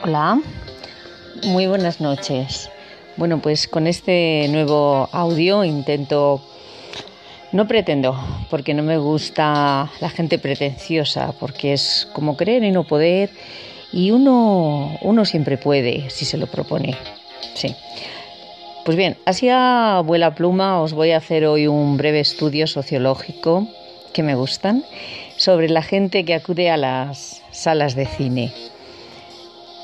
Hola, muy buenas noches. Bueno, pues con este nuevo audio intento, no pretendo, porque no me gusta la gente pretenciosa, porque es como creer y no poder, y uno, uno siempre puede si se lo propone. Sí. Pues bien, así a vuela pluma os voy a hacer hoy un breve estudio sociológico que me gustan sobre la gente que acude a las salas de cine.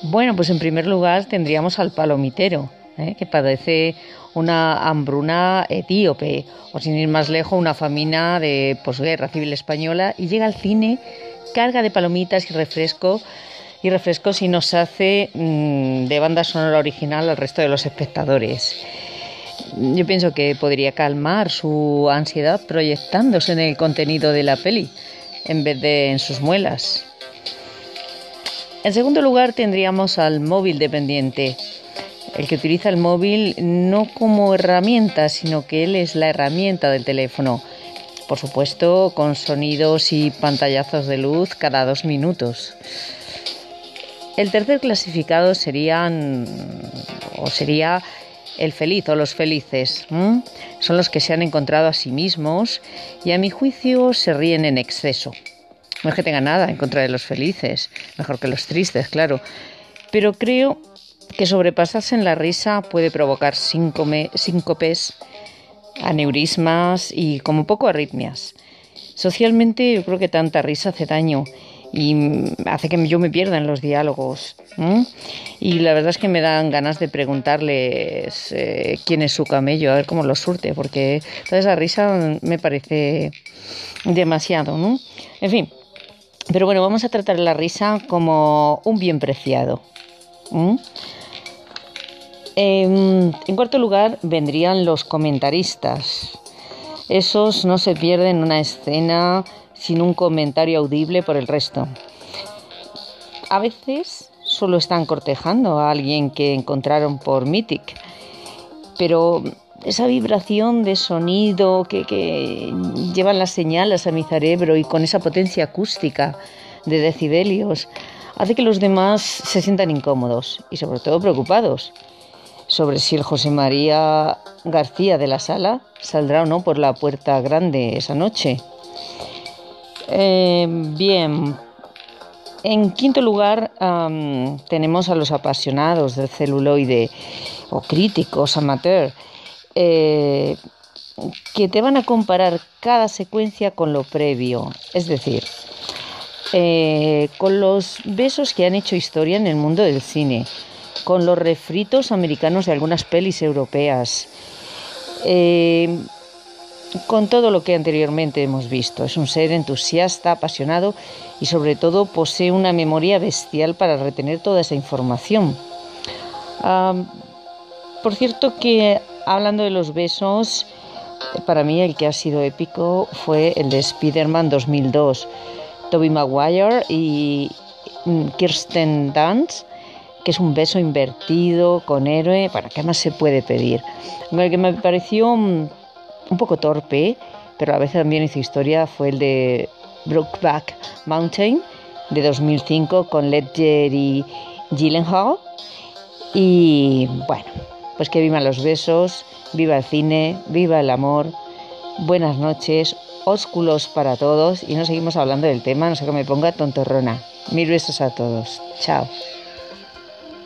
Bueno, pues en primer lugar tendríamos al palomitero, ¿eh? que padece una hambruna etíope, o sin ir más lejos, una famina de posguerra civil española, y llega al cine, carga de palomitas y refresco, y refrescos y nos hace mm, de banda sonora original al resto de los espectadores. Yo pienso que podría calmar su ansiedad proyectándose en el contenido de la peli, en vez de en sus muelas. En segundo lugar tendríamos al móvil dependiente, el que utiliza el móvil no como herramienta, sino que él es la herramienta del teléfono. Por supuesto, con sonidos y pantallazos de luz cada dos minutos. El tercer clasificado serían o sería el feliz o los felices. Son los que se han encontrado a sí mismos y a mi juicio se ríen en exceso. No es que tenga nada en contra de los felices, mejor que los tristes, claro. Pero creo que sobrepasarse en la risa puede provocar síncopes, aneurismas y como poco arritmias. Socialmente yo creo que tanta risa hace daño y hace que yo me pierda en los diálogos. Y la verdad es que me dan ganas de preguntarles eh, quién es su camello, a ver cómo lo surte, porque toda esa risa me parece demasiado. ¿no? En fin, pero bueno, vamos a tratar la risa como un bien preciado. Em, en, cuarto lugar vendrían los comentaristas. Esos no se pierden una escena sin un comentario audible por el resto. A veces solo están cortejando a alguien que encontraron por Mythic, pero esa vibración de sonido que, llevan las señales a mi cerebro y con esa potencia acústica de decibelios hace que los demás se sientan incómodos y sobre todo preocupados sobre si el José María García de la sala saldrá o no por la puerta grande esa noche. Eh, bien, en quinto lugar tenemos a los apasionados del celuloide o críticos amateur eh, que te van a comparar cada secuencia con lo previo, es decir, eh, con los besos que han hecho historia en el mundo del cine, con los refritos americanos de algunas pelis europeas, eh, con todo lo que anteriormente hemos visto. Es un ser entusiasta, apasionado y sobre todo posee una memoria bestial para retener toda esa información. Ah, por cierto que hablando de los besos, para mí el que ha sido épico fue el de Spider-Man 2002. Tobey Maguire y mm, Kirsten Dunst, que es un beso invertido con héroe, ¿para qué más se puede pedir? El que me pareció mm, un poco torpe, pero a veces también hizo historia, fue el de Brokeback Mountain de 2005 con Ledger y Gyllenhaal. Y bueno, pues que vivan los besos, viva el cine, viva el amor. Buenas noches, ósculos para todos y no seguimos hablando del tema, no sé que me ponga tontorrona. Mil besos a todos. Chao.